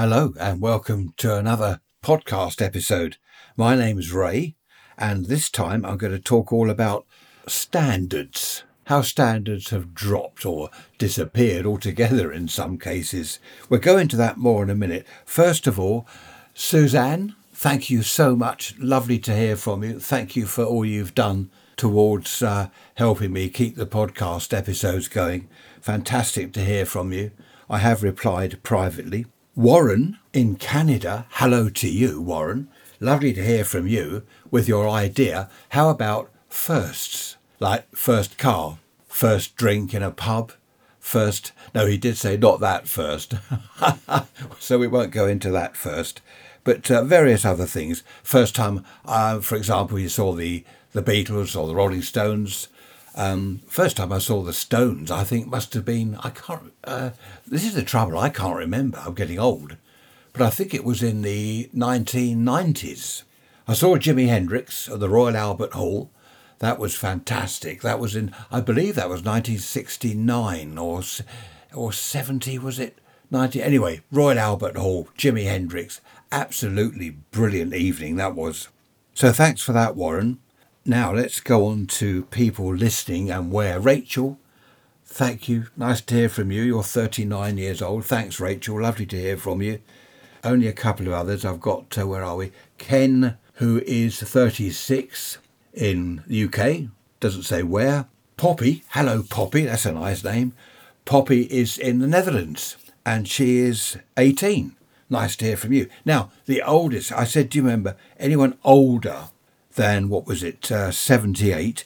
Hello, and welcome to another podcast episode. My name is Ray, and this time I'm going to talk all about standards. How standards have dropped or disappeared altogether in some cases. We'll go into that more in a minute. First of all, Suzanne, thank you so much. Lovely to hear from you. Thank you for all you've done towards uh, helping me keep the podcast episodes going. Fantastic to hear from you. I have replied privately. Warren in Canada, hello to you, Warren. Lovely to hear from you with your idea. How about firsts? Like first car, first drink in a pub, first. No, he did say not that first. so we won't go into that first. But uh, various other things. First time, uh, for example, you saw the, the Beatles or the Rolling Stones. Um, first time I saw the Stones, I think must have been I can't. Uh, this is the trouble. I can't remember. I'm getting old, but I think it was in the 1990s. I saw Jimi Hendrix at the Royal Albert Hall. That was fantastic. That was in, I believe, that was 1969 or or 70. Was it 90? Anyway, Royal Albert Hall, Jimi Hendrix. Absolutely brilliant evening that was. So thanks for that, Warren. Now let's go on to people listening and where. Rachel, thank you. Nice to hear from you. You're 39 years old. Thanks, Rachel. Lovely to hear from you. Only a couple of others. I've got, uh, where are we? Ken, who is 36 in the UK. Doesn't say where. Poppy, hello Poppy, that's a nice name. Poppy is in the Netherlands and she is 18. Nice to hear from you. Now, the oldest, I said, do you remember anyone older than what was it, uh, 78.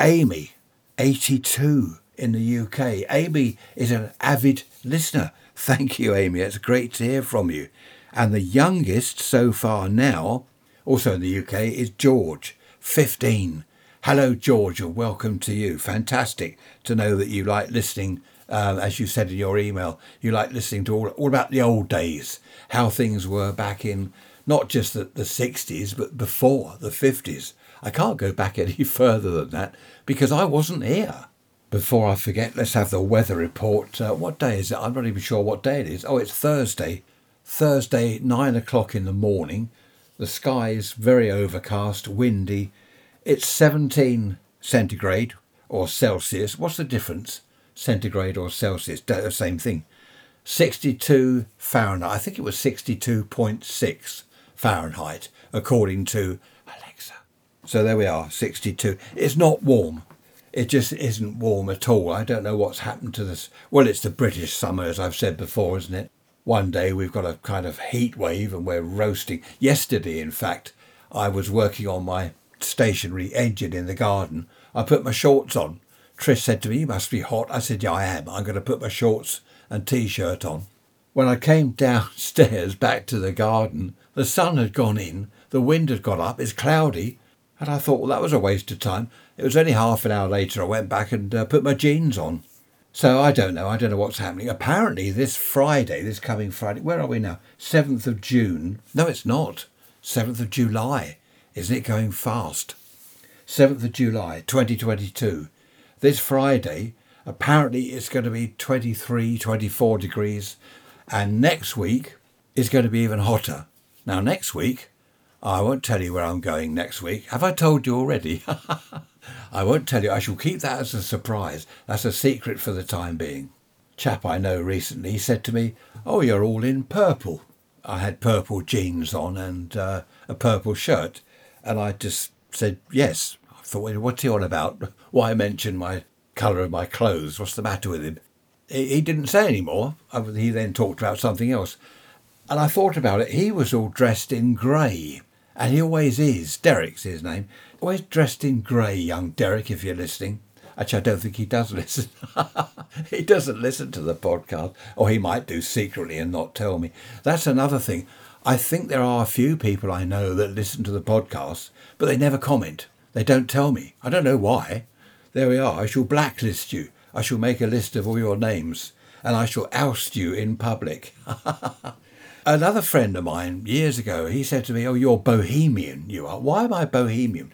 Amy, 82 in the UK. Amy is an avid listener. Thank you, Amy. It's great to hear from you. And the youngest so far now, also in the UK, is George, 15. Hello, George, and welcome to you. Fantastic to know that you like listening, uh, as you said in your email, you like listening to all, all about the old days, how things were back in not just the, the 60s, but before the 50s. I can't go back any further than that because I wasn't here. Before I forget, let's have the weather report. Uh, what day is it? I'm not even sure what day it is. Oh, it's Thursday. Thursday, nine o'clock in the morning. The sky is very overcast, windy. It's 17 centigrade or Celsius. What's the difference? Centigrade or Celsius? Same thing. 62 Fahrenheit. I think it was 62.6 Fahrenheit, according to Alexa. So there we are, 62. It's not warm. It just isn't warm at all. I don't know what's happened to this. Well, it's the British summer, as I've said before, isn't it? One day we've got a kind of heat wave and we're roasting. Yesterday, in fact, I was working on my stationary engine in the garden. I put my shorts on. Trish said to me, You must be hot. I said, Yeah, I am. I'm going to put my shorts and t shirt on. When I came downstairs back to the garden, the sun had gone in, the wind had got up, it's cloudy, and I thought, well, that was a waste of time. It was only half an hour later I went back and uh, put my jeans on. So I don't know. I don't know what's happening. Apparently, this Friday, this coming Friday, where are we now? 7th of June. No, it's not. 7th of July. Isn't it going fast? 7th of July, 2022. This Friday, apparently it's going to be 23, 24 degrees. And next week is going to be even hotter. Now, next week, I won't tell you where I'm going next week. Have I told you already? I won't tell you. I shall keep that as a surprise. That's a secret for the time being. Chap I know recently said to me, Oh, you're all in purple. I had purple jeans on and uh, a purple shirt. And I just said, Yes. I thought, What's he on about? Why mention my colour of my clothes? What's the matter with him? He didn't say any more. He then talked about something else. And I thought about it. He was all dressed in grey. And he always is. Derek's his name. Always dressed in grey, young Derek, if you're listening. Actually, I don't think he does listen. he doesn't listen to the podcast. Or he might do secretly and not tell me. That's another thing. I think there are a few people I know that listen to the podcast, but they never comment. They don't tell me. I don't know why. There we are. I shall blacklist you. I shall make a list of all your names and I shall oust you in public. Another friend of mine years ago, he said to me, Oh, you're bohemian, you are. Why am I bohemian?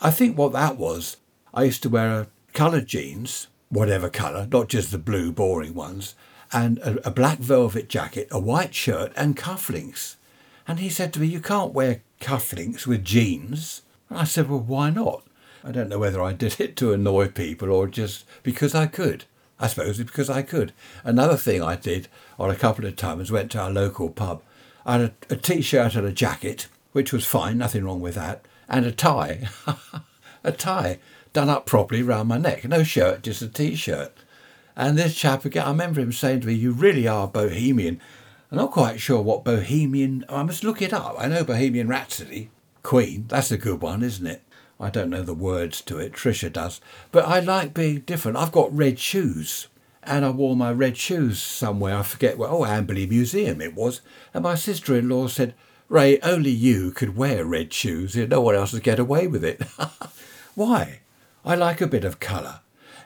I think what that was, I used to wear coloured jeans, whatever colour, not just the blue boring ones, and a, a black velvet jacket, a white shirt, and cufflinks. And he said to me, You can't wear cufflinks with jeans. And I said, Well, why not? I don't know whether I did it to annoy people or just because I could. I suppose it's because I could. Another thing I did on a couple of times, went to our local pub. I had a a t-shirt and a jacket, which was fine, nothing wrong with that, and a tie. a tie done up properly round my neck. No shirt, just a t-shirt. And this chap again, I remember him saying to me, "You really are bohemian." I'm not quite sure what bohemian. I must look it up. I know Bohemian Rhapsody, Queen. That's a good one, isn't it? I don't know the words to it. Trisha does, but I like being different. I've got red shoes, and I wore my red shoes somewhere. I forget where. Oh, Amberley Museum it was. And my sister-in-law said, "Ray, only you could wear red shoes. No one else would get away with it." Why? I like a bit of colour.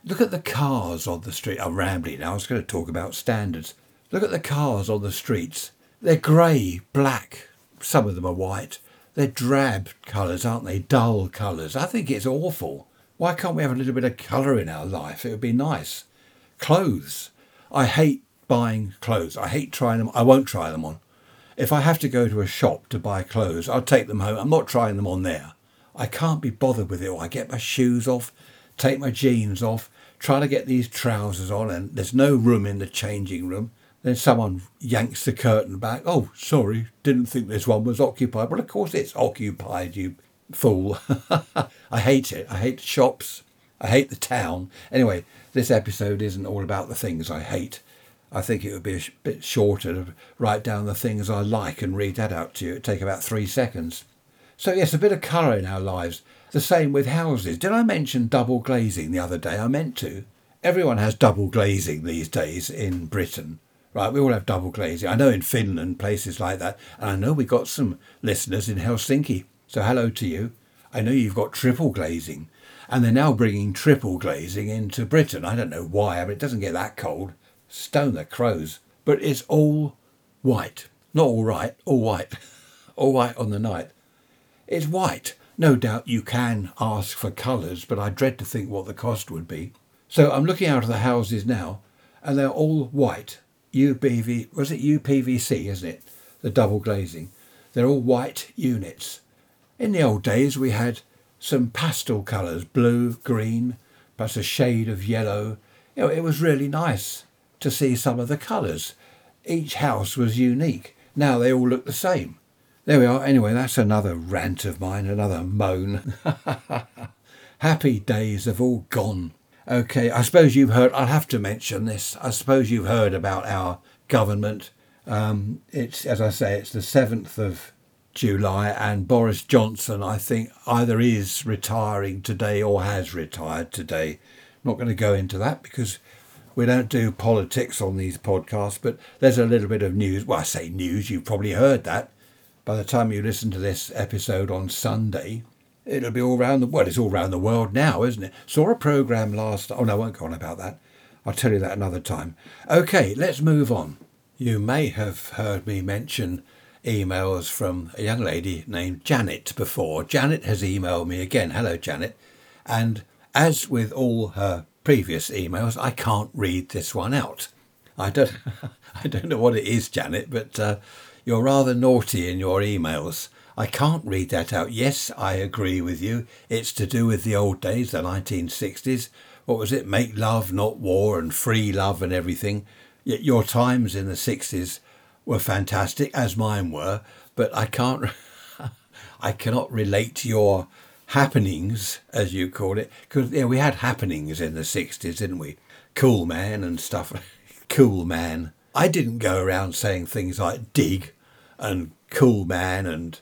Look at the cars on the street. I'm rambling now. I was going to talk about standards. Look at the cars on the streets. They're grey, black. Some of them are white. They're drab colours, aren't they? Dull colours. I think it's awful. Why can't we have a little bit of colour in our life? It would be nice. Clothes. I hate buying clothes. I hate trying them. I won't try them on. If I have to go to a shop to buy clothes, I'll take them home. I'm not trying them on there. I can't be bothered with it. I get my shoes off, take my jeans off, try to get these trousers on, and there's no room in the changing room. Then someone yanks the curtain back. Oh, sorry, didn't think this one was occupied. Well, of course it's occupied, you fool. I hate it. I hate shops. I hate the town. Anyway, this episode isn't all about the things I hate. I think it would be a bit shorter to write down the things I like and read that out to you. It'd take about three seconds. So, yes, a bit of colour in our lives. The same with houses. Did I mention double glazing the other day? I meant to. Everyone has double glazing these days in Britain. Right, we all have double glazing. I know in Finland, places like that. And I know we've got some listeners in Helsinki. So, hello to you. I know you've got triple glazing. And they're now bringing triple glazing into Britain. I don't know why. I mean, it doesn't get that cold. Stone the crows. But it's all white. Not all right, all white. all white on the night. It's white. No doubt you can ask for colours, but I dread to think what the cost would be. So I'm looking out of the houses now, and they're all white. UPV was it UPVC, isn't it? The double glazing. They're all white units. In the old days, we had some pastel colours, blue, green, plus a shade of yellow. You know, it was really nice to see some of the colours. Each house was unique. Now they all look the same. There we are. Anyway, that's another rant of mine, another moan. Happy days have all gone. Okay, I suppose you've heard, I'll have to mention this. I suppose you've heard about our government. Um, it's, as I say, it's the 7th of July, and Boris Johnson, I think, either is retiring today or has retired today. I'm not going to go into that because we don't do politics on these podcasts, but there's a little bit of news. Well, I say news, you've probably heard that. By the time you listen to this episode on Sunday, it'll be all round the well, it's all round the world now, isn't it? Saw a programme last oh no, I won't go on about that. I'll tell you that another time. Okay, let's move on. You may have heard me mention emails from a young lady named Janet before. Janet has emailed me again. Hello, Janet. And as with all her previous emails, I can't read this one out. I don't, I don't know what it is, Janet, but uh, you're rather naughty in your emails. I can't read that out. Yes, I agree with you. It's to do with the old days, the 1960s. What was it? Make love, not war, and free love and everything. Yet your times in the 60s were fantastic, as mine were, but I can't, I cannot relate to your happenings, as you call it, because yeah, we had happenings in the 60s, didn't we? Cool man and stuff. cool man. I didn't go around saying things like dig and cool man and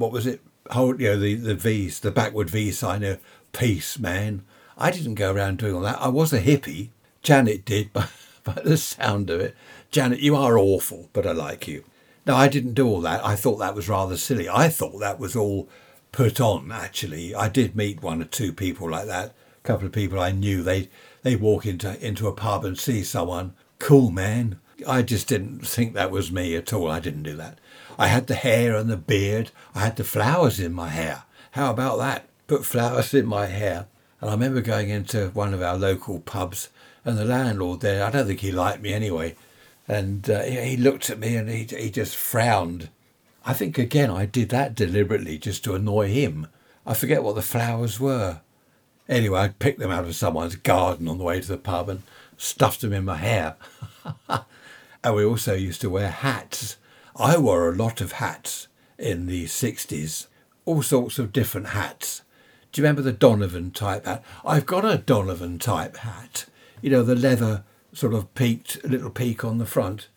what was it? Hold, you know, the, the V's, the backward V sign of peace, man. I didn't go around doing all that. I was a hippie. Janet did, but by the sound of it, Janet, you are awful, but I like you. No, I didn't do all that. I thought that was rather silly. I thought that was all put on, actually. I did meet one or two people like that. A couple of people I knew. They they walk into into a pub and see someone. Cool, man. I just didn't think that was me at all. I didn't do that. I had the hair and the beard. I had the flowers in my hair. How about that? Put flowers in my hair. And I remember going into one of our local pubs and the landlord there, I don't think he liked me anyway, And uh, he looked at me and he, he just frowned. I think again I did that deliberately just to annoy him. I forget what the flowers were. Anyway, I picked them out of someone's garden on the way to the pub and stuffed them in my hair. and we also used to wear hats. I wore a lot of hats in the 60s, all sorts of different hats. Do you remember the Donovan type hat? I've got a Donovan type hat. You know, the leather sort of peaked, little peak on the front.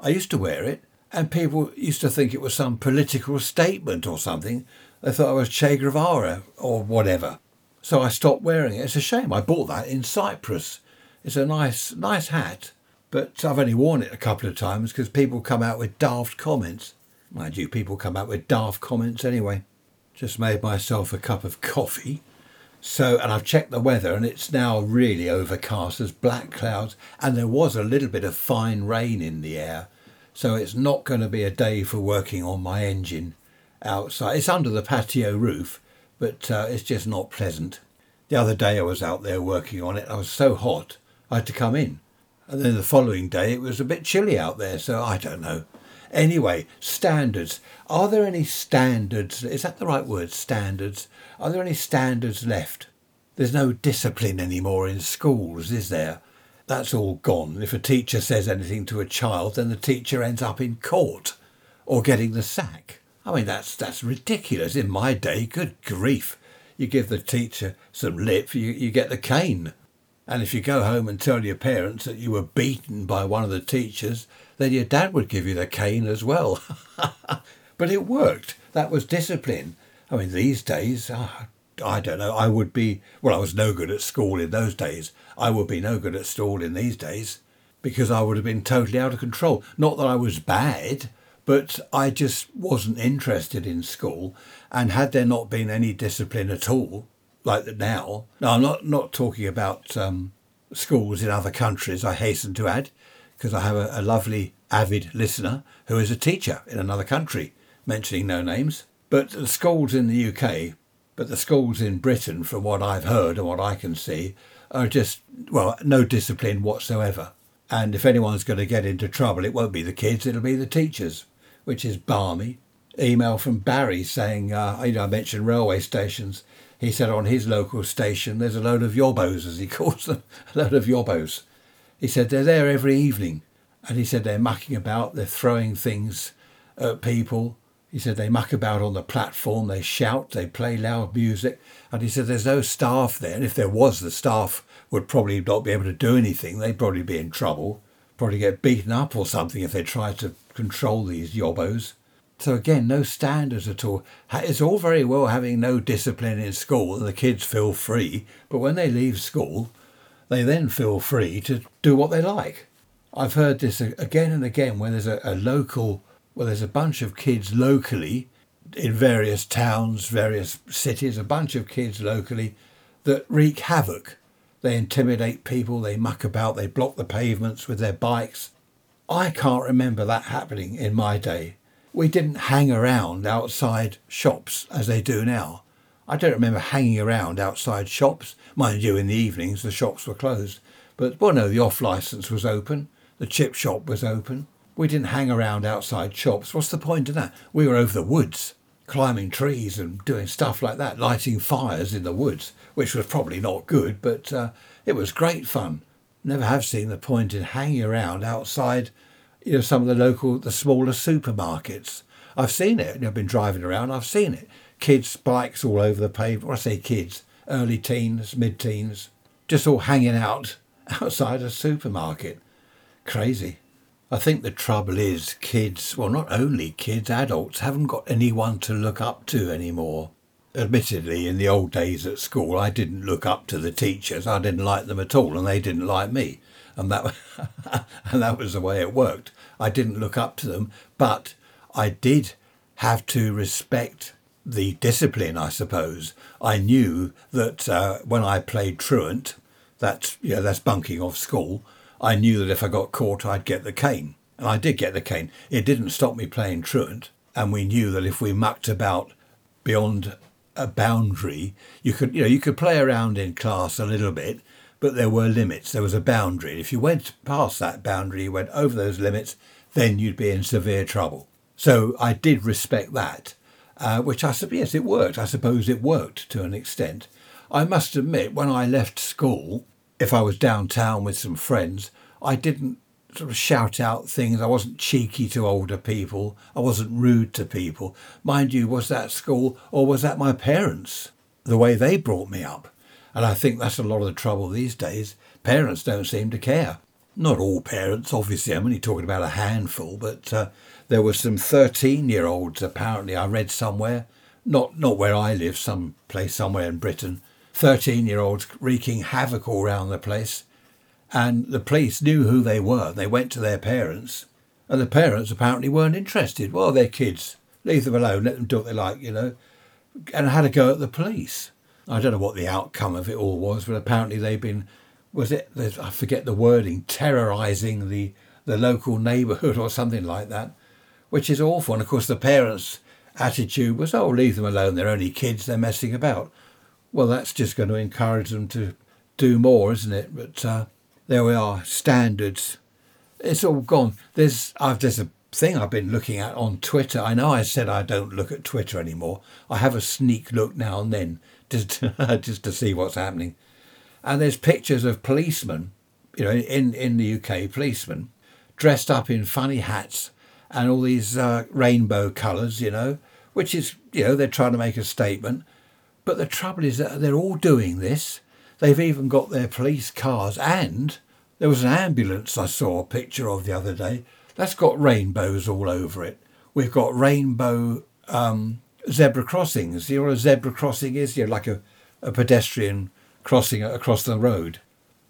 I used to wear it, and people used to think it was some political statement or something. They thought I was Che Guevara or whatever. So I stopped wearing it. It's a shame. I bought that in Cyprus. It's a nice, nice hat, but I've only worn it a couple of times because people come out with daft comments. Mind you, people come out with daft comments anyway. Just made myself a cup of coffee. So, and I've checked the weather and it's now really overcast. There's black clouds and there was a little bit of fine rain in the air. So it's not going to be a day for working on my engine outside. It's under the patio roof, but uh, it's just not pleasant. The other day I was out there working on it. I was so hot, I had to come in. And then the following day it was a bit chilly out there, so I don't know. Anyway, standards. Are there any standards? Is that the right word? Standards. Are there any standards left? There's no discipline anymore in schools, is there? That's all gone. If a teacher says anything to a child, then the teacher ends up in court or getting the sack. I mean, that's that's ridiculous. In my day, good grief, you give the teacher some lip, you, you get the cane. And if you go home and tell your parents that you were beaten by one of the teachers, then your dad would give you the cane as well. but it worked. That was discipline. I mean, these days, oh, I don't know. I would be, well, I was no good at school in those days. I would be no good at school in these days because I would have been totally out of control. Not that I was bad, but I just wasn't interested in school. And had there not been any discipline at all, like that now, now I'm not, not talking about um, schools in other countries, I hasten to add, because I have a, a lovely avid listener who is a teacher in another country, mentioning no names. But the schools in the UK but the schools in Britain, from what I've heard and what I can see, are just, well, no discipline whatsoever. And if anyone's going to get into trouble, it won't be the kids, it'll be the teachers, which is balmy. Email from Barry saying, uh, you know, I mentioned railway stations. He said on his local station, there's a load of yobbos, as he calls them, a load of yobbos. He said they're there every evening. And he said they're mucking about, they're throwing things at people. He said they muck about on the platform, they shout, they play loud music. And he said there's no staff there. And if there was, the staff would probably not be able to do anything. They'd probably be in trouble, probably get beaten up or something if they tried to control these yobbos. So again, no standards at all. It's all very well having no discipline in school and the kids feel free, but when they leave school, they then feel free to do what they like. I've heard this again and again when there's a, a local well, there's a bunch of kids locally in various towns, various cities, a bunch of kids locally that wreak havoc. They intimidate people, they muck about, they block the pavements with their bikes. I can't remember that happening in my day. We didn't hang around outside shops as they do now. I don't remember hanging around outside shops. Mind you, in the evenings the shops were closed. But, well, no, the off licence was open, the chip shop was open. We didn't hang around outside shops. What's the point of that? We were over the woods, climbing trees and doing stuff like that, lighting fires in the woods, which was probably not good, but uh, it was great fun. Never have seen the point in hanging around outside, you know, some of the local, the smaller supermarkets. I've seen it. I've been driving around. I've seen it. Kids' bikes all over the pavement. I say kids, early teens, mid-teens, just all hanging out outside a supermarket. Crazy. I think the trouble is kids, well, not only kids, adults haven't got anyone to look up to anymore. Admittedly, in the old days at school, I didn't look up to the teachers. I didn't like them at all, and they didn't like me. And that, and that was the way it worked. I didn't look up to them, but I did have to respect the discipline, I suppose. I knew that uh, when I played truant, that's, yeah, that's bunking off school, I knew that if I got caught, I'd get the cane. And I did get the cane. It didn't stop me playing truant. And we knew that if we mucked about beyond a boundary, you could, you know, you could play around in class a little bit, but there were limits. There was a boundary. If you went past that boundary, you went over those limits, then you'd be in severe trouble. So I did respect that, uh, which I suppose, yes, it worked. I suppose it worked to an extent. I must admit, when I left school, if I was downtown with some friends, I didn't sort of shout out things. I wasn't cheeky to older people. I wasn't rude to people. Mind you, was that school or was that my parents? The way they brought me up. And I think that's a lot of the trouble these days. Parents don't seem to care. Not all parents, obviously. I'm only talking about a handful, but uh, there were some 13 year olds, apparently, I read somewhere, not, not where I live, some place somewhere in Britain, 13 year olds wreaking havoc all around the place. And the police knew who they were. They went to their parents, and the parents apparently weren't interested. Well, they're kids. Leave them alone, let them do what they like, you know. And had to go at the police. I don't know what the outcome of it all was, but apparently they've been, was it, I forget the wording, terrorising the, the local neighbourhood or something like that, which is awful. And of course, the parents' attitude was, oh, leave them alone, they're only kids, they're messing about. Well, that's just going to encourage them to do more, isn't it? But uh, there we are, standards. It's all gone. There's, I've, there's a thing I've been looking at on Twitter. I know I said I don't look at Twitter anymore. I have a sneak look now and then just just to see what's happening. And there's pictures of policemen, you know, in in the UK, policemen dressed up in funny hats and all these uh, rainbow colours, you know, which is you know they're trying to make a statement. But the trouble is that they're all doing this. They've even got their police cars, and there was an ambulance I saw a picture of the other day. That's got rainbows all over it. We've got rainbow um, zebra crossings. You know what a zebra crossing is? You know, like a, a pedestrian crossing across the road.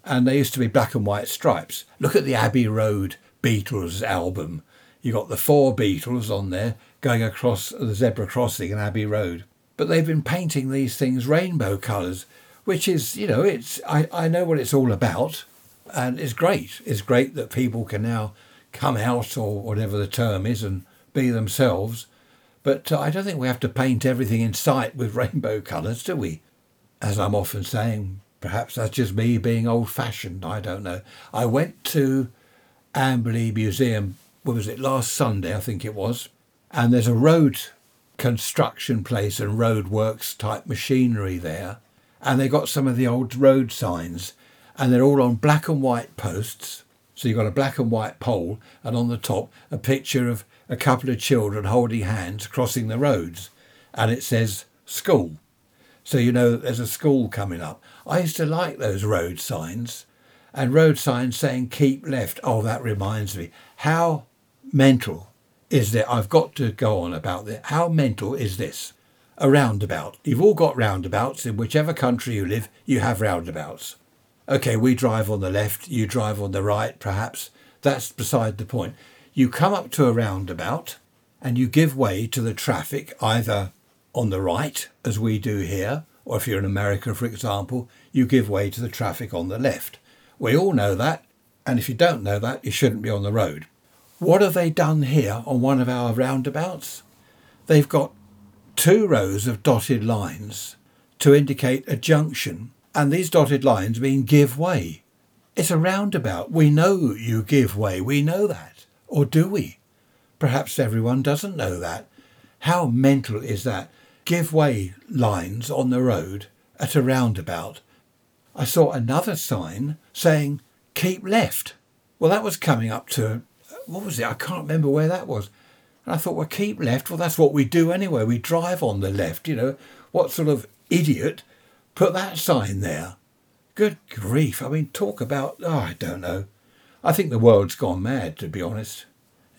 And they used to be black and white stripes. Look at the Abbey Road Beatles album. You got the four Beatles on there going across the zebra crossing in Abbey Road. But they've been painting these things rainbow colours, which is, you know, it's I, I know what it's all about. And it's great. It's great that people can now come out or whatever the term is and be themselves but uh, I don't think we have to paint everything in sight with rainbow colours, do we? As I'm often saying, perhaps that's just me being old fashioned. I don't know. I went to Amberley Museum, what was it, last Sunday, I think it was, and there's a road construction place and road works type machinery there. And they got some of the old road signs, and they're all on black and white posts. So you've got a black and white pole, and on the top, a picture of a couple of children holding hands crossing the roads, and it says school. So you know there's a school coming up. I used to like those road signs, and road signs saying keep left. Oh, that reminds me. How mental is there? I've got to go on about this. How mental is this? A roundabout. You've all got roundabouts. In whichever country you live, you have roundabouts. Okay, we drive on the left, you drive on the right, perhaps. That's beside the point you come up to a roundabout and you give way to the traffic either on the right, as we do here, or if you're in America, for example, you give way to the traffic on the left. We all know that, and if you don't know that, you shouldn't be on the road. What have they done here on one of our roundabouts? They've got two rows of dotted lines to indicate a junction, and these dotted lines mean give way. It's a roundabout. We know you give way, we know that. Or do we? Perhaps everyone doesn't know that. How mental is that? Give way lines on the road at a roundabout. I saw another sign saying keep left. Well, that was coming up to, what was it? I can't remember where that was. And I thought, well, keep left. Well, that's what we do anyway. We drive on the left, you know. What sort of idiot put that sign there? Good grief. I mean, talk about, oh, I don't know. I think the world's gone mad, to be honest.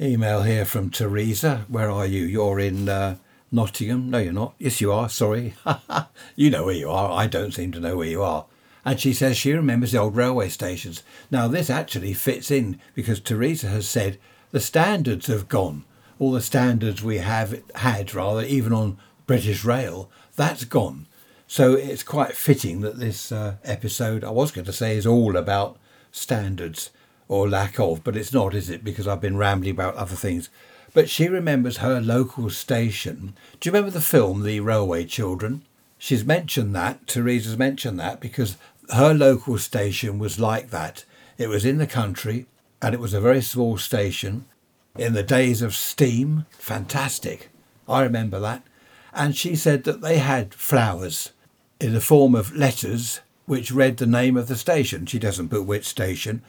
Email here from Teresa. Where are you? You're in uh, Nottingham. No, you're not. Yes, you are. Sorry. you know where you are. I don't seem to know where you are. And she says she remembers the old railway stations. Now, this actually fits in because Teresa has said the standards have gone. All the standards we have had, rather, even on British Rail, that's gone. So it's quite fitting that this uh, episode, I was going to say, is all about standards or lack of, but it's not, is it? Because I've been rambling about other things. But she remembers her local station. Do you remember the film The Railway Children? She's mentioned that, Teresa's mentioned that, because her local station was like that. It was in the country and it was a very small station in the days of steam. Fantastic. I remember that. And she said that they had flowers in the form of letters which read the name of the station. She doesn't put which station.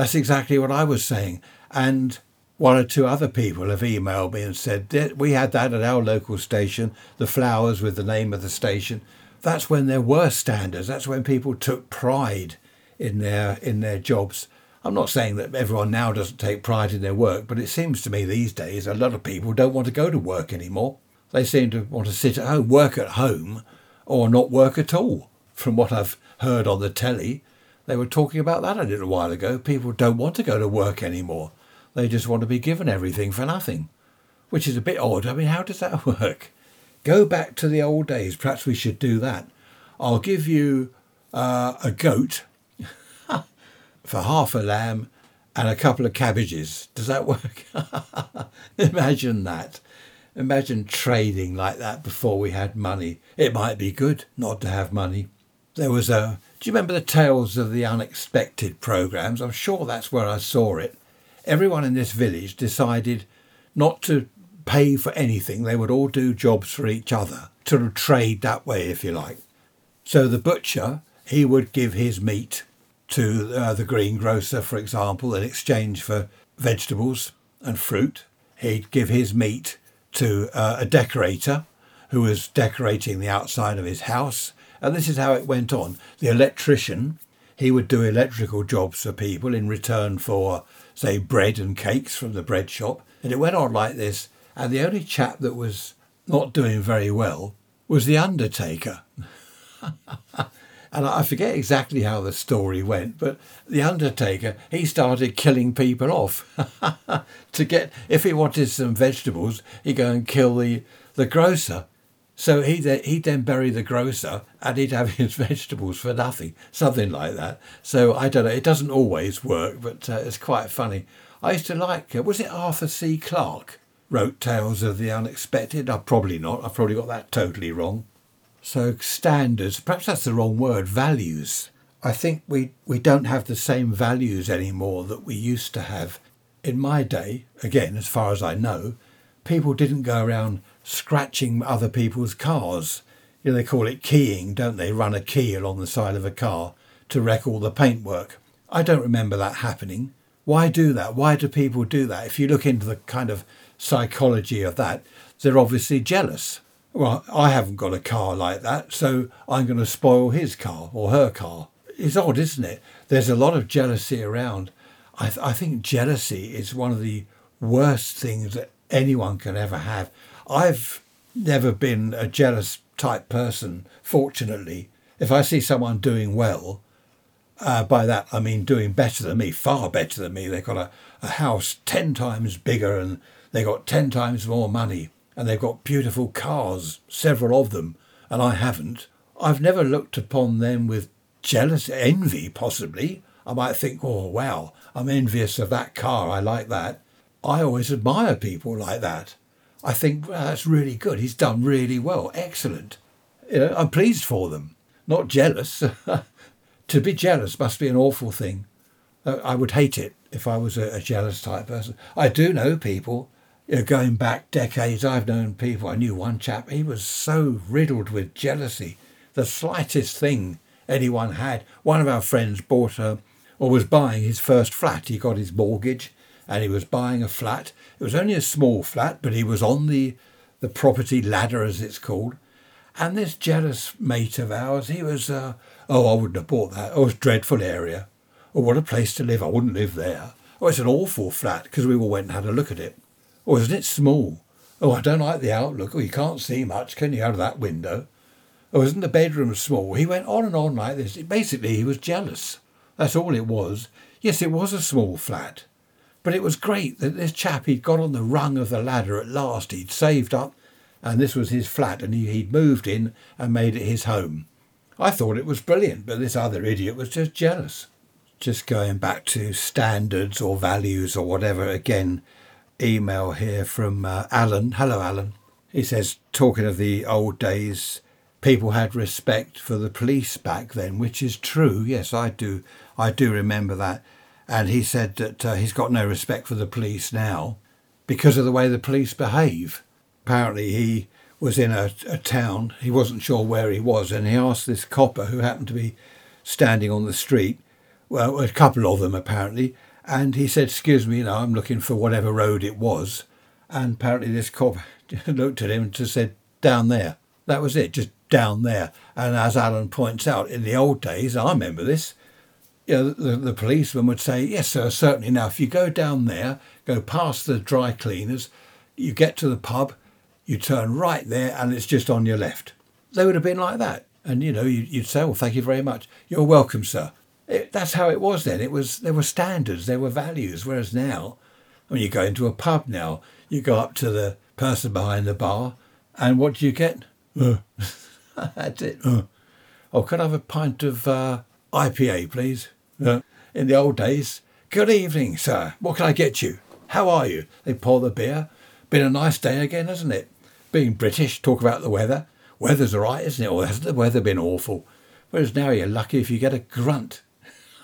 That's exactly what I was saying. And one or two other people have emailed me and said we had that at our local station, the flowers with the name of the station. That's when there were standards. That's when people took pride in their in their jobs. I'm not saying that everyone now doesn't take pride in their work, but it seems to me these days a lot of people don't want to go to work anymore. They seem to want to sit at home, work at home, or not work at all. From what I've heard on the telly, they were talking about that a little while ago. People don't want to go to work anymore. They just want to be given everything for nothing, which is a bit odd. I mean, how does that work? Go back to the old days. Perhaps we should do that. I'll give you uh, a goat for half a lamb and a couple of cabbages. Does that work? Imagine that. Imagine trading like that before we had money. It might be good not to have money. There was a. Do you remember the Tales of the Unexpected programs? I'm sure that's where I saw it. Everyone in this village decided not to pay for anything. They would all do jobs for each other, to trade that way, if you like. So the butcher, he would give his meat to uh, the greengrocer, for example, in exchange for vegetables and fruit. He'd give his meat to uh, a decorator who was decorating the outside of his house. And this is how it went on. The electrician, he would do electrical jobs for people in return for, say, bread and cakes from the bread shop. And it went on like this. And the only chap that was not doing very well was the undertaker. and I forget exactly how the story went, but the Undertaker he started killing people off to get if he wanted some vegetables, he'd go and kill the the grocer. So he he'd then bury the grocer and he'd have his vegetables for nothing, something like that. So I don't know. It doesn't always work, but uh, it's quite funny. I used to like. Uh, was it Arthur C. Clarke wrote Tales of the Unexpected? I probably not. I've probably got that totally wrong. So standards, perhaps that's the wrong word, values. I think we, we don't have the same values anymore that we used to have. In my day, again, as far as I know, people didn't go around scratching other people's cars. You know, they call it keying, don't they? Run a key along the side of a car to wreck all the paintwork. I don't remember that happening. Why do that? Why do people do that? If you look into the kind of psychology of that, they're obviously jealous well, I haven't got a car like that, so I'm going to spoil his car or her car. It's odd, isn't it? There's a lot of jealousy around. I, th- I think jealousy is one of the worst things that anyone can ever have. I've never been a jealous type person, fortunately. If I see someone doing well, uh, by that I mean doing better than me, far better than me. They've got a, a house 10 times bigger and they've got 10 times more money and they've got beautiful cars, several of them, and I haven't. I've never looked upon them with jealous envy, possibly. I might think, oh, wow, I'm envious of that car. I like that. I always admire people like that. I think well, that's really good. He's done really well. Excellent. I'm pleased for them, not jealous. to be jealous must be an awful thing. Uh, I would hate it if I was a, a jealous type person. I do know people you know, going back decades, I've known people. I knew one chap, he was so riddled with jealousy. The slightest thing anyone had. One of our friends bought a, or was buying his first flat. He got his mortgage and he was buying a flat. It was only a small flat, but he was on the, the property ladder, as it's called. And this jealous mate of ours, he was, uh, oh, I wouldn't have bought that. Oh, it's a dreadful area. Oh, what a place to live. I wouldn't live there. Oh, it's an awful flat because we all went and had a look at it. Oh, isn't it small? Oh, I don't like the outlook. Oh, you can't see much, can you, out of that window? Oh, isn't the bedroom small? He went on and on like this. Basically, he was jealous. That's all it was. Yes, it was a small flat. But it was great that this chap, he'd got on the rung of the ladder at last. He'd saved up, and this was his flat, and he, he'd moved in and made it his home. I thought it was brilliant, but this other idiot was just jealous. Just going back to standards or values or whatever, again, email here from uh, Alan. Hello, Alan. He says, talking of the old days, people had respect for the police back then, which is true. Yes, I do. I do remember that. And he said that uh, he's got no respect for the police now because of the way the police behave. Apparently, he was in a, a town. He wasn't sure where he was, and he asked this copper who happened to be standing on the street. Well, a couple of them apparently, and he said, "Excuse me, you know, I'm looking for whatever road it was." And apparently, this cop looked at him and just said, "Down there." That was it, just down there. And as Alan points out, in the old days, I remember this. You know, the, the policeman would say, "Yes, sir, certainly." Now, if you go down there, go past the dry cleaners, you get to the pub, you turn right there and it's just on your left. They would have been like that. And, you know, you'd say, well, thank you very much. You're welcome, sir. It, that's how it was then. It was There were standards, there were values. Whereas now, when you go into a pub now, you go up to the person behind the bar and what do you get? Uh. that's it. Uh. Oh, can I have a pint of uh, IPA, please? Uh. In the old days, good evening, sir. What can I get you? How are you? They pour the beer. Been a nice day again, hasn't it? Being British, talk about the weather. Weather's all right, isn't it? Or hasn't the weather been awful? Whereas now you're lucky if you get a grunt.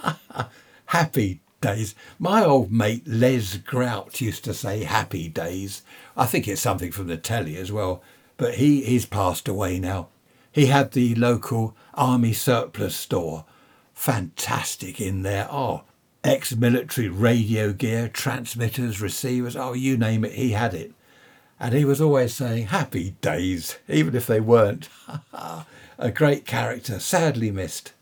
happy days. My old mate Les Grout used to say happy days. I think it's something from the telly as well. But he he's passed away now. He had the local army surplus store. Fantastic in there. Oh, ex-military radio gear, transmitters, receivers, oh, you name it, he had it. And he was always saying, happy days, even if they weren't. a great character, sadly missed.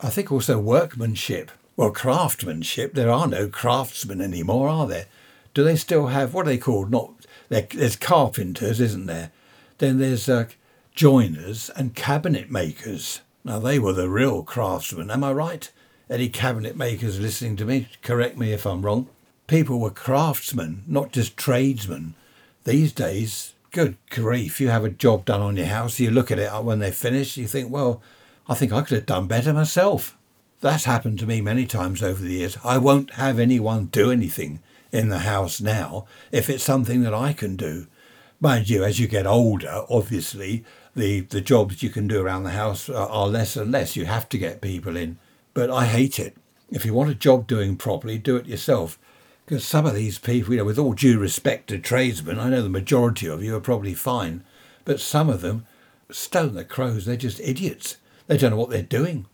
I think also workmanship. Well, craftsmanship, there are no craftsmen anymore, are there? Do they still have, what are they called? Not, there's carpenters, isn't there? Then there's uh, joiners and cabinet makers. Now, they were the real craftsmen, am I right? Any cabinet makers listening to me, correct me if I'm wrong. People were craftsmen, not just tradesmen. These days, good grief, you have a job done on your house, you look at it when they're finished, you think, well, I think I could have done better myself. That's happened to me many times over the years. I won't have anyone do anything in the house now if it's something that I can do. Mind you, as you get older, obviously, the, the jobs you can do around the house are, are less and less. You have to get people in. But I hate it. If you want a job doing properly, do it yourself. Because some of these people, you know, with all due respect to tradesmen, I know the majority of you are probably fine, but some of them, stone the crows, they're just idiots. They don't know what they're doing.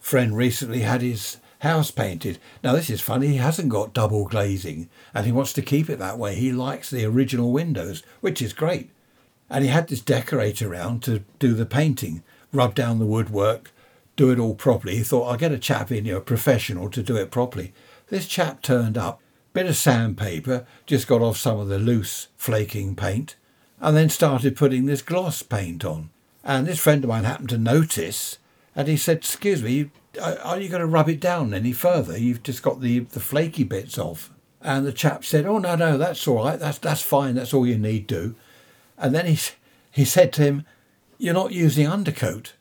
Friend recently had his house painted. Now, this is funny, he hasn't got double glazing and he wants to keep it that way. He likes the original windows, which is great. And he had this decorator around to do the painting, rub down the woodwork, do it all properly. He thought, I'll get a chap in here, a professional, to do it properly. This chap turned up, bit of sandpaper, just got off some of the loose flaking paint, and then started putting this gloss paint on. And this friend of mine happened to notice, and he said, Excuse me, are you going to rub it down any further? You've just got the, the flaky bits off. And the chap said, Oh, no, no, that's all right. That's, that's fine. That's all you need do. And then he, he said to him, You're not using undercoat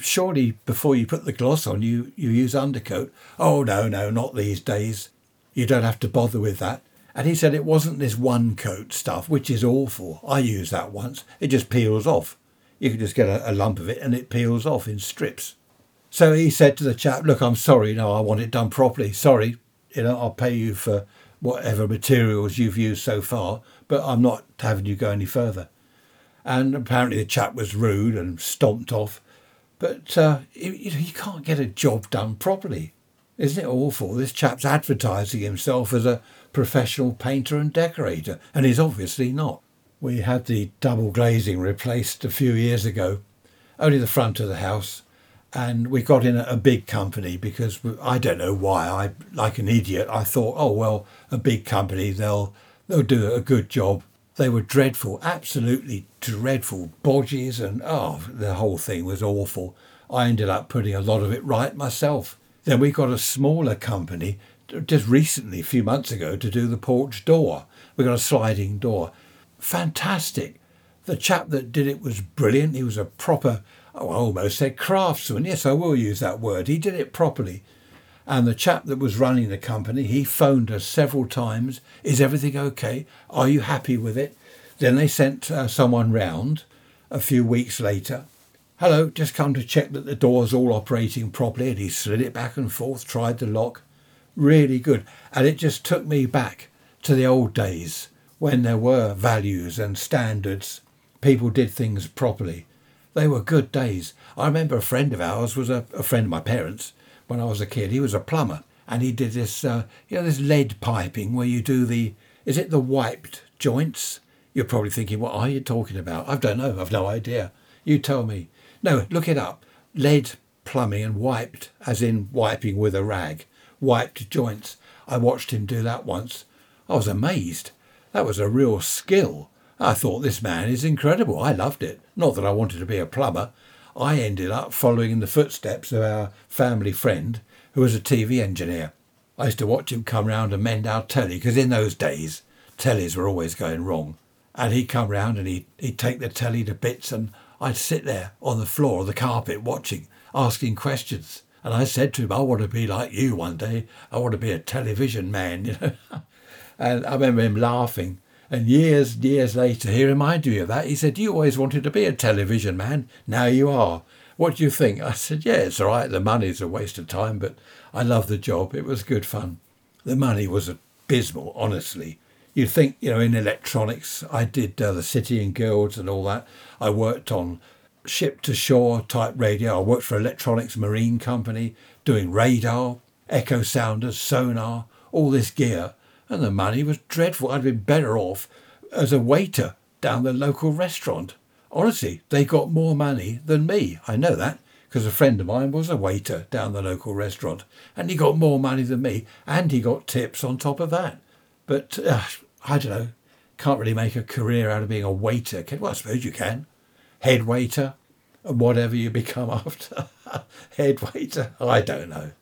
surely before you put the gloss on, you, you use undercoat. Oh, no, no, not these days. You don't have to bother with that. And he said it wasn't this one coat stuff, which is awful. I used that once. It just peels off. You can just get a, a lump of it and it peels off in strips. So he said to the chap, Look, I'm sorry, no, I want it done properly. Sorry, you know, I'll pay you for whatever materials you've used so far, but I'm not having you go any further. And apparently the chap was rude and stomped off. But uh, you, you can't get a job done properly. Isn't it awful? This chap's advertising himself as a professional painter and decorator, and he's obviously not. We had the double glazing replaced a few years ago, only the front of the house, and we got in a, big company because I don't know why. I, like an idiot, I thought, oh well, a big company, they'll they'll do a good job. They were dreadful, absolutely dreadful bodges, and oh, the whole thing was awful. I ended up putting a lot of it right myself. Then we got a smaller company just recently, a few months ago, to do the porch door. We got a sliding door. Fantastic. The chap that did it was brilliant. He was a proper, oh, I almost said craftsman. Yes, I will use that word. He did it properly. And the chap that was running the company, he phoned us several times. Is everything okay? Are you happy with it? Then they sent uh, someone round a few weeks later. Hello, just come to check that the door's all operating properly. And he slid it back and forth, tried the lock. Really good. And it just took me back to the old days when there were values and standards. People did things properly. They were good days. I remember a friend of ours was a, a friend of my parents when I was a kid. He was a plumber and he did this, uh, you know, this lead piping where you do the, is it the wiped joints? You're probably thinking, what are you talking about? I don't know. I've no idea. You tell me. No, look it up. Lead plumbing and wiped, as in wiping with a rag, wiped joints. I watched him do that once. I was amazed. That was a real skill. I thought this man is incredible. I loved it. Not that I wanted to be a plumber. I ended up following in the footsteps of our family friend who was a TV engineer. I used to watch him come round and mend our telly because in those days tellies were always going wrong. And he'd come round and he'd, he'd take the telly to bits and I'd sit there on the floor or the carpet watching, asking questions. And I said to him, I want to be like you one day. I want to be a television man, you know. and I remember him laughing and years, years later, he reminded me of that. He said, You always wanted to be a television man. Now you are. What do you think? I said, Yeah, it's all right. The money's a waste of time, but I love the job. It was good fun. The money was abysmal, honestly. You'd think, you know, in electronics, I did uh, the City and Guilds and all that. I worked on ship to shore type radio. I worked for Electronics Marine Company doing radar, echo sounders, sonar, all this gear and the money was dreadful. I'd been better off as a waiter down the local restaurant. Honestly, they got more money than me. I know that because a friend of mine was a waiter down the local restaurant and he got more money than me and he got tips on top of that. But uh, I don't know, can't really make a career out of being a waiter. Well, I suppose you can. Head waiter, whatever you become after. Head waiter, I don't know.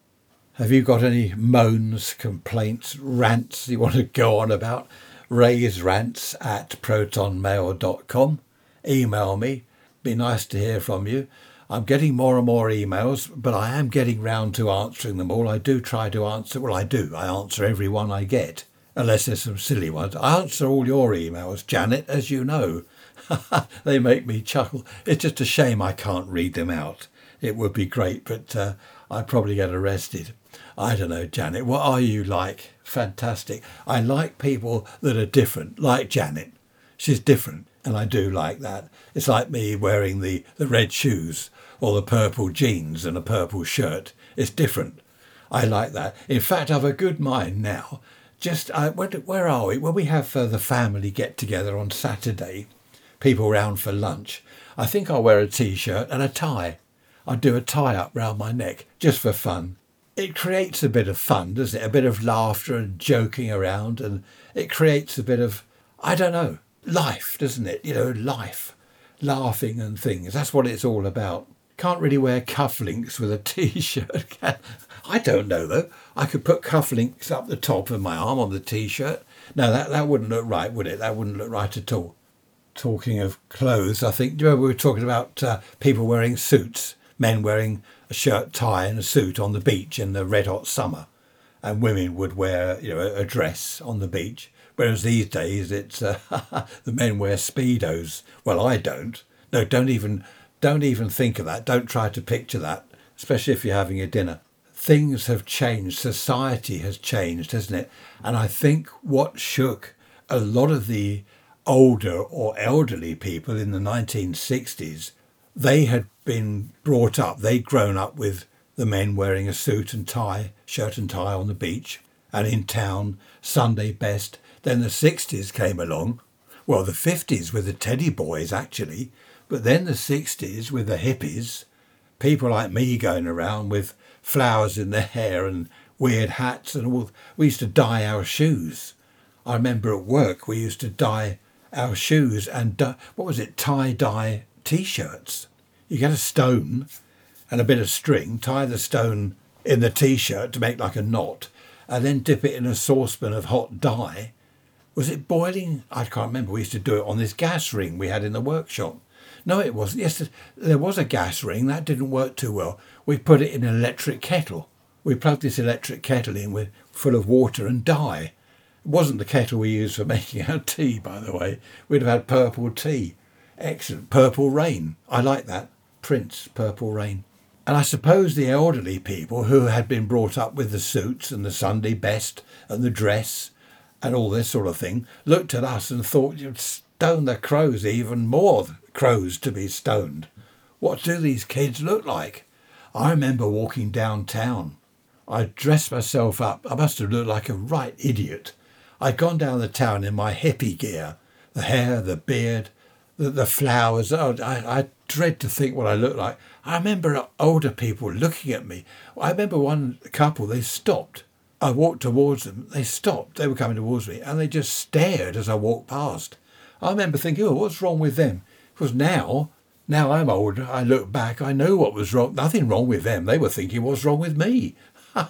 Have you got any moans, complaints, rants you want to go on about? Ray's rants at protonmail.com. Email me. Be nice to hear from you. I'm getting more and more emails, but I am getting round to answering them all. I do try to answer, well, I do. I answer every one I get, unless there's some silly ones. I answer all your emails, Janet, as you know. they make me chuckle. It's just a shame I can't read them out. It would be great, but uh, I'd probably get arrested. I don't know, Janet, what are you like? Fantastic. I like people that are different, like Janet. She's different, and I do like that. It's like me wearing the, the red shoes or the purple jeans and a purple shirt. It's different. I like that. In fact, I've a good mind now. Just, uh, where, where are we? When we have uh, the family get together on Saturday, people round for lunch, I think I'll wear a t shirt and a tie. I'll do a tie up round my neck just for fun it creates a bit of fun, doesn't it? A bit of laughter and joking around, and it creates a bit of, I don't know, life, doesn't it? You know, life, laughing and things. That's what it's all about. Can't really wear cufflinks with a t-shirt. I don't know though. I could put cufflinks up the top of my arm on the t-shirt. No, that that wouldn't look right, would it? That wouldn't look right at all. Talking of clothes, I think. Do you remember we were talking about uh, people wearing suits, men wearing a shirt, tie, and a suit on the beach in the red hot summer, and women would wear you know a dress on the beach. Whereas these days, it's uh, the men wear speedos. Well, I don't. No, don't even don't even think of that. Don't try to picture that, especially if you're having a dinner. Things have changed. Society has changed, hasn't it? And I think what shook a lot of the older or elderly people in the 1960s they had been brought up, they'd grown up with the men wearing a suit and tie, shirt and tie on the beach and in town, Sunday best. Then the 60s came along. Well, the 50s with the teddy boys, actually, but then the 60s with the hippies, people like me going around with flowers in their hair and weird hats and all. We used to dye our shoes. I remember at work we used to dye our shoes and what was it, tie dye t-shirts. You get a stone and a bit of string, tie the stone in the t-shirt to make like a knot, and then dip it in a saucepan of hot dye. Was it boiling? I can't remember. We used to do it on this gas ring we had in the workshop. No, it wasn't. Yes, there was a gas ring. That didn't work too well. We put it in an electric kettle. We plugged this electric kettle in with full of water and dye. It wasn't the kettle we used for making our tea, by the way. We'd have had purple tea. Excellent. Purple rain. I like that. Prince, Purple Rain. And I suppose the elderly people who had been brought up with the suits and the Sunday best and the dress and all this sort of thing looked at us and thought you'd stone the crows even more crows to be stoned. What do these kids look like? I remember walking downtown. I dressed myself up. I must have looked like a right idiot. I'd gone down the town in my hippie gear the hair, the beard, the, the flowers. Oh, I, I dread to think what I looked like. I remember older people looking at me. I remember one couple, they stopped. I walked towards them. They stopped. They were coming towards me and they just stared as I walked past. I remember thinking, oh, what's wrong with them? Because now, now I'm older, I look back, I know what was wrong. Nothing wrong with them. They were thinking what's wrong with me.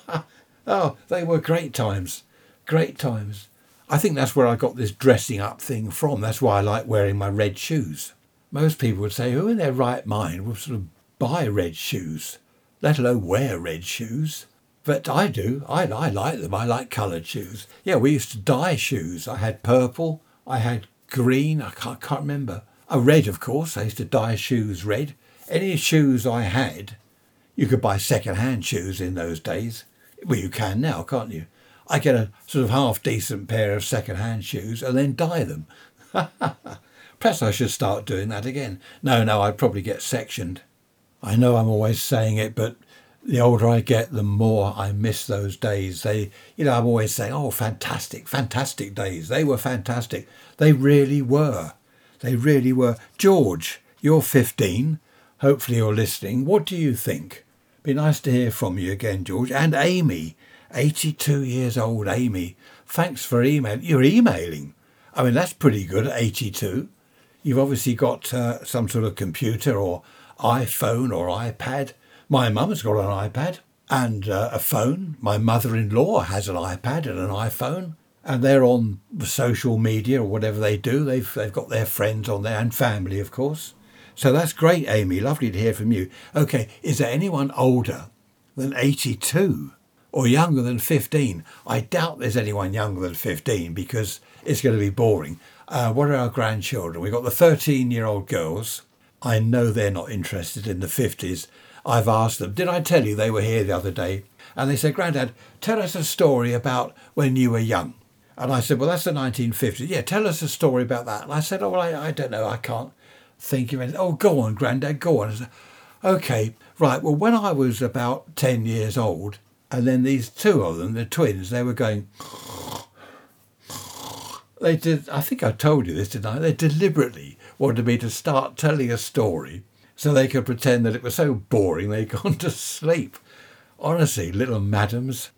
oh, they were great times. Great times. I think that's where I got this dressing up thing from. That's why I like wearing my red shoes. Most people would say, who in their right mind would sort of buy red shoes, let alone wear red shoes? But I do. I, I like them. I like coloured shoes. Yeah, we used to dye shoes. I had purple. I had green. I can't, can't remember. A red, of course. I used to dye shoes red. Any shoes I had, you could buy second-hand shoes in those days. Well, you can now, can't you? I get a sort of half decent pair of second-hand shoes and then dye them. Perhaps I should start doing that again. No, no, I'd probably get sectioned. I know I'm always saying it, but the older I get, the more I miss those days. They, you know, I'm always saying, oh, fantastic, fantastic days. They were fantastic. They really were. They really were. George, you're 15. Hopefully you're listening. What do you think? Be nice to hear from you again, George. And Amy, 82 years old, Amy. Thanks for email. You're emailing. I mean, that's pretty good at 82. You've obviously got uh, some sort of computer or iPhone or iPad. My mum's got an iPad and uh, a phone. My mother in law has an iPad and an iPhone. And they're on social media or whatever they do. They've, they've got their friends on there and family, of course. So that's great, Amy. Lovely to hear from you. Okay, is there anyone older than 82? Or younger than 15. I doubt there's anyone younger than 15 because it's going to be boring. Uh, what are our grandchildren? We've got the 13 year old girls. I know they're not interested in the 50s. I've asked them, did I tell you they were here the other day? And they said, Grandad, tell us a story about when you were young. And I said, well, that's the 1950s. Yeah, tell us a story about that. And I said, oh, well, I, I don't know. I can't think of anything. Oh, go on, Grandad, go on. Said, okay, right. Well, when I was about 10 years old, and then these two of them, the twins, they were going. They did. I think I told you this, didn't I? They deliberately wanted me to start telling a story so they could pretend that it was so boring they'd gone to sleep. Honestly, little madams.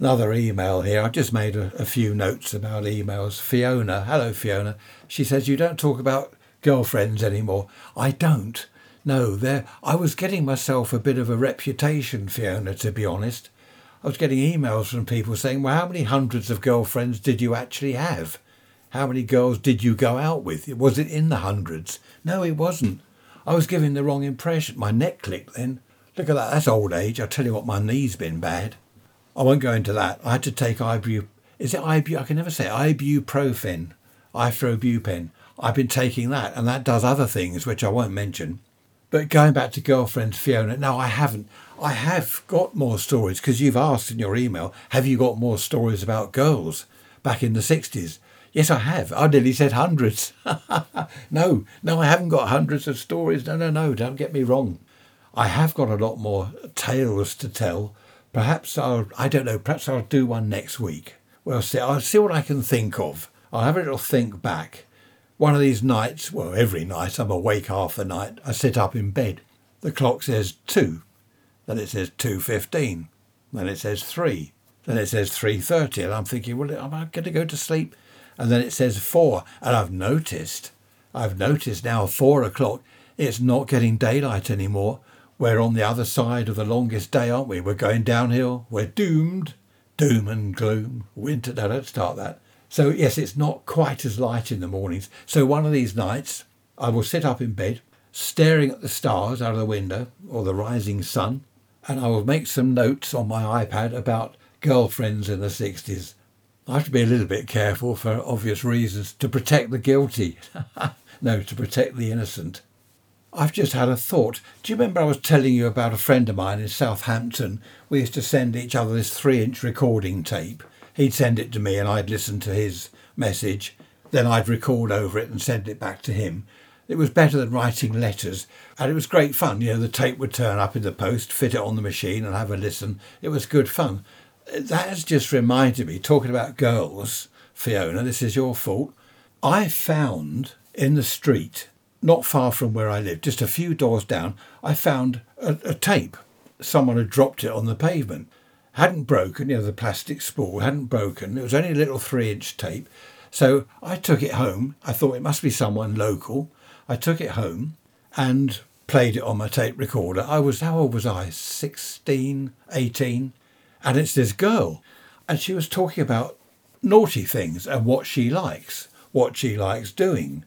Another email here. I've just made a, a, few notes about emails. Fiona, hello Fiona. She says you don't talk about girlfriends anymore. I don't. No, there. I was getting myself a bit of a reputation, Fiona, to be honest. I was getting emails from people saying, well, how many hundreds of girlfriends did you actually have? How many girls did you go out with? Was it in the hundreds? No, it wasn't. I was giving the wrong impression. My neck clicked then. Look at that. That's old age. I'll tell you what, my knee's been bad. I won't go into that. I had to take ibu. Is it ibu? I can never say ibuprofen, ibuprofen. I've been taking that, and that does other things which I won't mention. But going back to girlfriend Fiona, no, I haven't. I have got more stories because you've asked in your email, have you got more stories about girls back in the 60s? Yes, I have. I nearly said hundreds. no, no, I haven't got hundreds of stories. No, no, no, don't get me wrong. I have got a lot more tales to tell. Perhaps I'll, I don't know, perhaps I'll do one next week. Well, see, I'll see what I can think of. I'll have a little think back. One of these nights, well, every night, I'm awake half the night. I sit up in bed. The clock says two. Then it says 2.15. Then it says 3. Then it says 3.30. And I'm thinking, well, am I going to go to sleep? And then it says 4. And I've noticed, I've noticed now 4 o'clock, it's not getting daylight anymore. We're on the other side of the longest day, aren't we? We're going downhill. We're doomed. Doom and gloom. Winter. No, don't start that. So, yes, it's not quite as light in the mornings. So, one of these nights, I will sit up in bed, staring at the stars out of the window or the rising sun, and I will make some notes on my iPad about girlfriends in the 60s. I have to be a little bit careful for obvious reasons to protect the guilty. no, to protect the innocent. I've just had a thought. Do you remember I was telling you about a friend of mine in Southampton? We used to send each other this three inch recording tape. He'd send it to me and I'd listen to his message. Then I'd record over it and send it back to him. It was better than writing letters and it was great fun. You know, the tape would turn up in the post, fit it on the machine and have a listen. It was good fun. That has just reminded me, talking about girls, Fiona, this is your fault. I found in the street not far from where I live, just a few doors down, I found a, a tape. Someone had dropped it on the pavement. Hadn't broken, you know, the plastic spool hadn't broken. It was only a little three inch tape. So I took it home. I thought it must be someone local. I took it home and played it on my tape recorder. I was, how old was I? 16, 18? And it's this girl. And she was talking about naughty things and what she likes, what she likes doing.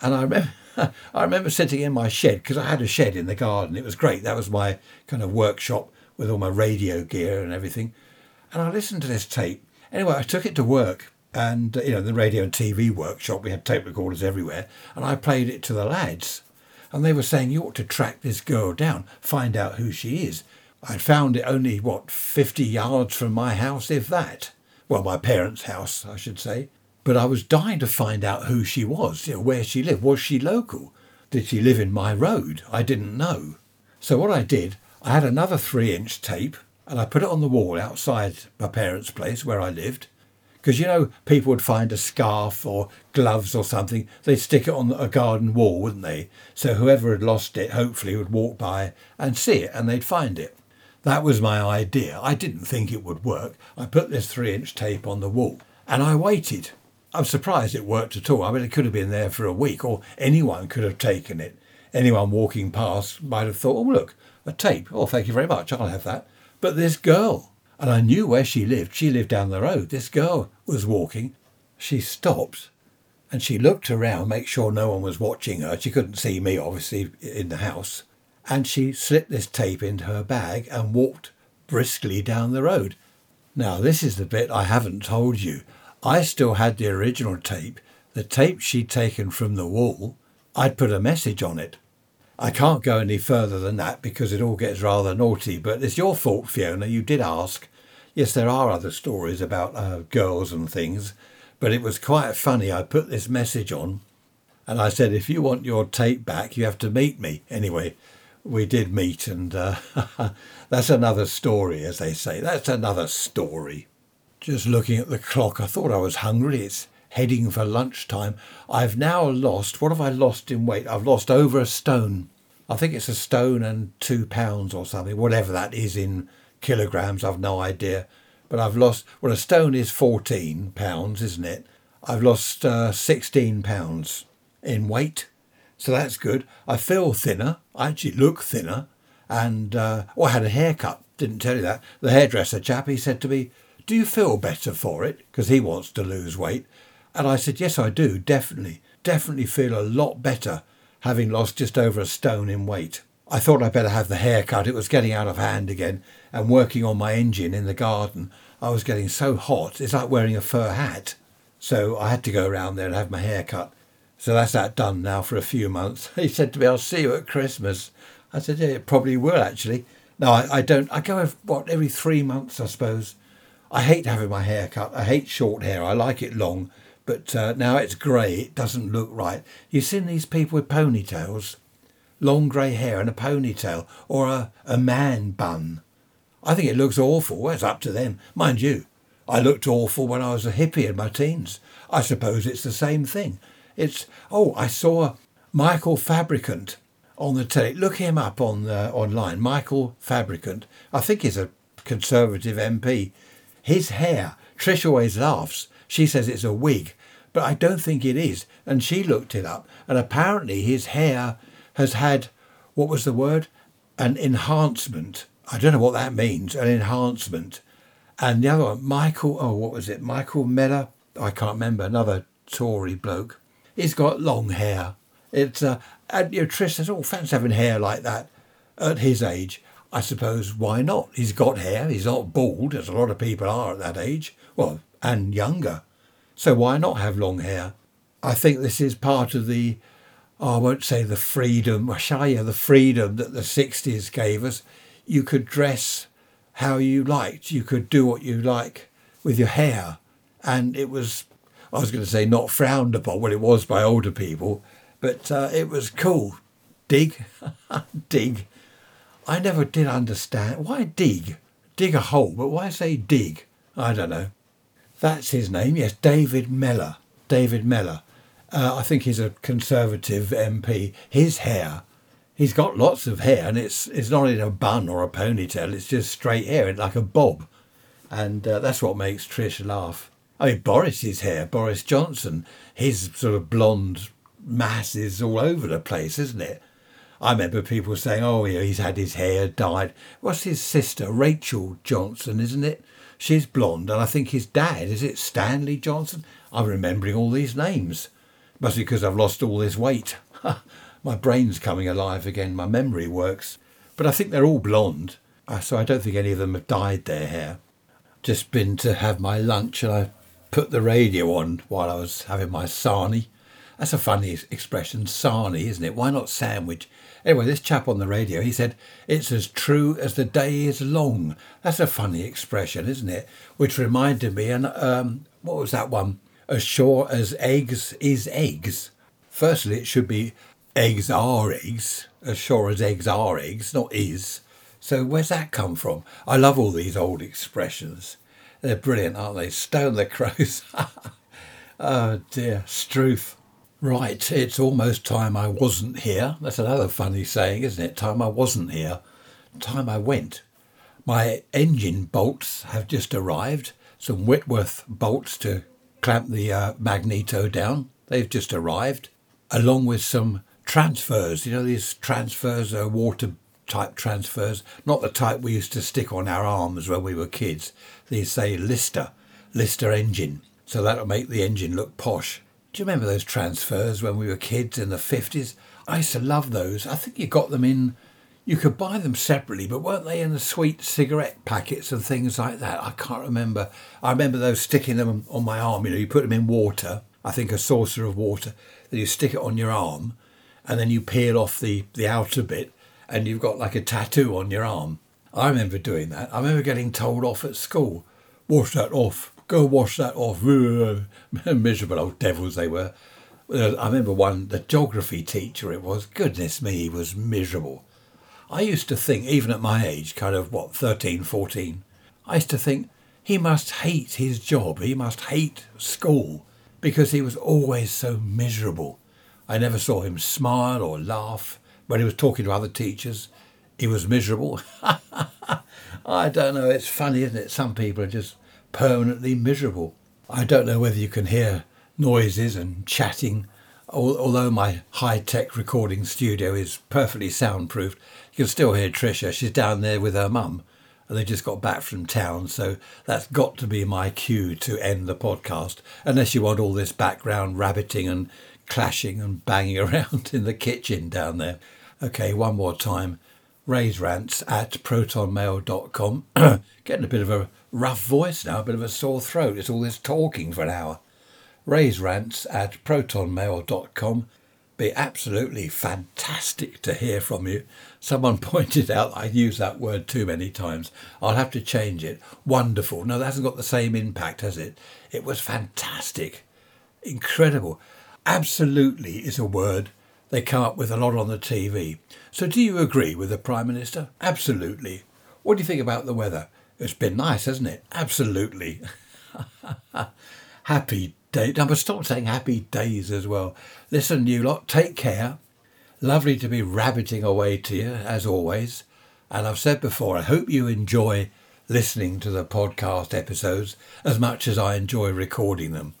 And I remember I remember sitting in my shed because I had a shed in the garden. It was great. That was my kind of workshop with all my radio gear and everything. And I listened to this tape. Anyway, I took it to work and, you know, the radio and TV workshop, we had tape recorders everywhere. And I played it to the lads. And they were saying, you ought to track this girl down, find out who she is. I'd found it only, what, 50 yards from my house, if that. Well, my parents' house, I should say. But I was dying to find out who she was, you know, where she lived. Was she local? Did she live in my road? I didn't know. So what I did, I had another three inch tape and I put it on the wall outside my parents' place where I lived. Because, you know, people would find a scarf or gloves or something, they'd stick it on a garden wall, wouldn't they? So whoever had lost it hopefully would walk by and see it and they'd find it. That was my idea. I didn't think it would work. I put this three inch tape on the wall and I waited. I'm surprised it worked at all. I mean, it could have been there for a week, or anyone could have taken it. Anyone walking past might have thought, oh, look, a tape. Oh, thank you very much. I'll have that. But this girl, and I knew where she lived. She lived down the road. This girl was walking. She stopped and she looked around, make sure no one was watching her. She couldn't see me, obviously, in the house. And she slipped this tape into her bag and walked briskly down the road. Now, this is the bit I haven't told you. I still had the original tape, the tape she'd taken from the wall. I'd put a message on it. I can't go any further than that because it all gets rather naughty, but it's your fault, Fiona. You did ask. Yes, there are other stories about uh, girls and things, but it was quite funny. I put this message on and I said, if you want your tape back, you have to meet me. Anyway, we did meet, and uh, that's another story, as they say. That's another story. Just looking at the clock, I thought I was hungry. It's heading for lunchtime. I've now lost, what have I lost in weight? I've lost over a stone. I think it's a stone and two pounds or something, whatever that is in kilograms, I've no idea. But I've lost, well, a stone is 14 pounds, isn't it? I've lost uh, 16 pounds in weight. So that's good. I feel thinner. I actually look thinner. And, uh, oh, I had a haircut. Didn't tell you that. The hairdresser chap, he said to me, do you feel better for it? Because he wants to lose weight. And I said, Yes, I do, definitely. Definitely feel a lot better having lost just over a stone in weight. I thought I'd better have the haircut. It was getting out of hand again. And working on my engine in the garden, I was getting so hot. It's like wearing a fur hat. So I had to go around there and have my hair cut. So that's that done now for a few months. He said to me, I'll see you at Christmas. I said, Yeah, it probably will actually. No, I, I don't. I go, what, every three months, I suppose. I hate having my hair cut. I hate short hair. I like it long, but uh, now it's grey. It doesn't look right. You've seen these people with ponytails, long grey hair and a ponytail, or a, a man bun. I think it looks awful. Well, it's up to them, mind you. I looked awful when I was a hippie in my teens. I suppose it's the same thing. It's oh, I saw Michael Fabricant on the telly. Look him up on the, online. Michael Fabricant. I think he's a Conservative MP his hair, Trish always laughs. She says it's a wig, but I don't think it is. And she looked it up, and apparently his hair has had, what was the word? An enhancement. I don't know what that means, an enhancement. And the other one, Michael, oh, what was it? Michael Mellor? I can't remember, another Tory bloke. He's got long hair. It's, uh, and you know, Trish says, oh, fancy having hair like that at his age. I suppose why not? He's got hair, he's not bald, as a lot of people are at that age, well, and younger. So why not have long hair? I think this is part of the oh, I won't say the freedom, I the freedom that the 60s gave us. You could dress how you liked, you could do what you like with your hair. And it was, I was going to say not frowned upon, well, it was by older people, but uh, it was cool. Dig, dig. I never did understand. Why dig? Dig a hole, but why say dig? I don't know. That's his name, yes, David Mellor. David Mellor. Uh, I think he's a Conservative MP. His hair, he's got lots of hair, and it's it's not in a bun or a ponytail. It's just straight hair, like a bob, and uh, that's what makes Trish laugh. I mean, Boris's hair, Boris Johnson, his sort of blonde mass is all over the place, isn't it? I remember people saying, "Oh, yeah, he's had his hair dyed." What's his sister, Rachel Johnson, isn't it? She's blonde, and I think his dad is it Stanley Johnson. I'm remembering all these names. Must be because I've lost all this weight. my brain's coming alive again. My memory works. But I think they're all blonde, uh, so I don't think any of them have dyed their hair. Just been to have my lunch, and I put the radio on while I was having my sarnie. That's a funny expression, sarnie, isn't it? Why not sandwich? Anyway, this chap on the radio, he said, it's as true as the day is long. That's a funny expression, isn't it? Which reminded me, and um, what was that one? As sure as eggs is eggs. Firstly, it should be eggs are eggs, as sure as eggs are eggs, not is. So where's that come from? I love all these old expressions. They're brilliant, aren't they? Stone the crows. oh dear, Struth. Right, it's almost time I wasn't here. That's another funny saying, isn't it? Time I wasn't here, time I went. My engine bolts have just arrived. Some Whitworth bolts to clamp the uh, magneto down. They've just arrived, along with some transfers. You know, these transfers are water type transfers, not the type we used to stick on our arms when we were kids. These say Lister, Lister engine. So that'll make the engine look posh. Do you remember those transfers when we were kids in the 50s? I used to love those. I think you got them in, you could buy them separately, but weren't they in the sweet cigarette packets and things like that? I can't remember. I remember those sticking them on my arm. You know, you put them in water, I think a saucer of water, then you stick it on your arm, and then you peel off the, the outer bit, and you've got like a tattoo on your arm. I remember doing that. I remember getting told off at school, wash that off go wash that off. Miserable old devils they were. I remember one, the geography teacher it was, goodness me, he was miserable. I used to think, even at my age, kind of what, 13, 14, I used to think he must hate his job, he must hate school, because he was always so miserable. I never saw him smile or laugh when he was talking to other teachers. He was miserable. I don't know, it's funny, isn't it? Some people are just permanently miserable. I don't know whether you can hear noises and chatting. Although my high tech recording studio is perfectly soundproofed, you can still hear Tricia. She's down there with her mum and they just got back from town. So that's got to be my cue to end the podcast, unless you want all this background rabbiting and clashing and banging around in the kitchen down there. Okay, one more time. Ray's rants at protonmail.com. Getting a bit of a rough voice now, a bit of a sore throat. It's all this talking for an hour. Ray's rants at protonmail.com. Be absolutely fantastic to hear from you. Someone pointed out I use that word too many times. I'll have to change it. Wonderful. No, that hasn't got the same impact, has it? It was fantastic. Incredible. Absolutely is a word they come up with a lot on the TV. So, do you agree with the Prime Minister? Absolutely. What do you think about the weather? It's been nice, hasn't it? Absolutely. happy day. I must stop saying happy days as well. Listen, you lot, take care. Lovely to be rabbiting away to you, as always. And I've said before, I hope you enjoy listening to the podcast episodes as much as I enjoy recording them.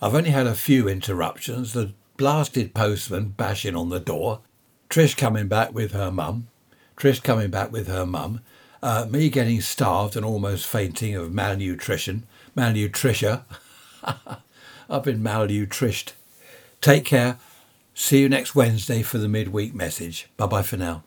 I've only had a few interruptions the blasted postman bashing on the door, Trish coming back with her mum, Trish coming back with her mum, uh, me getting starved and almost fainting of malnutrition, malnutrition. I've been malnutrished. Take care. See you next Wednesday for the midweek message. Bye bye for now.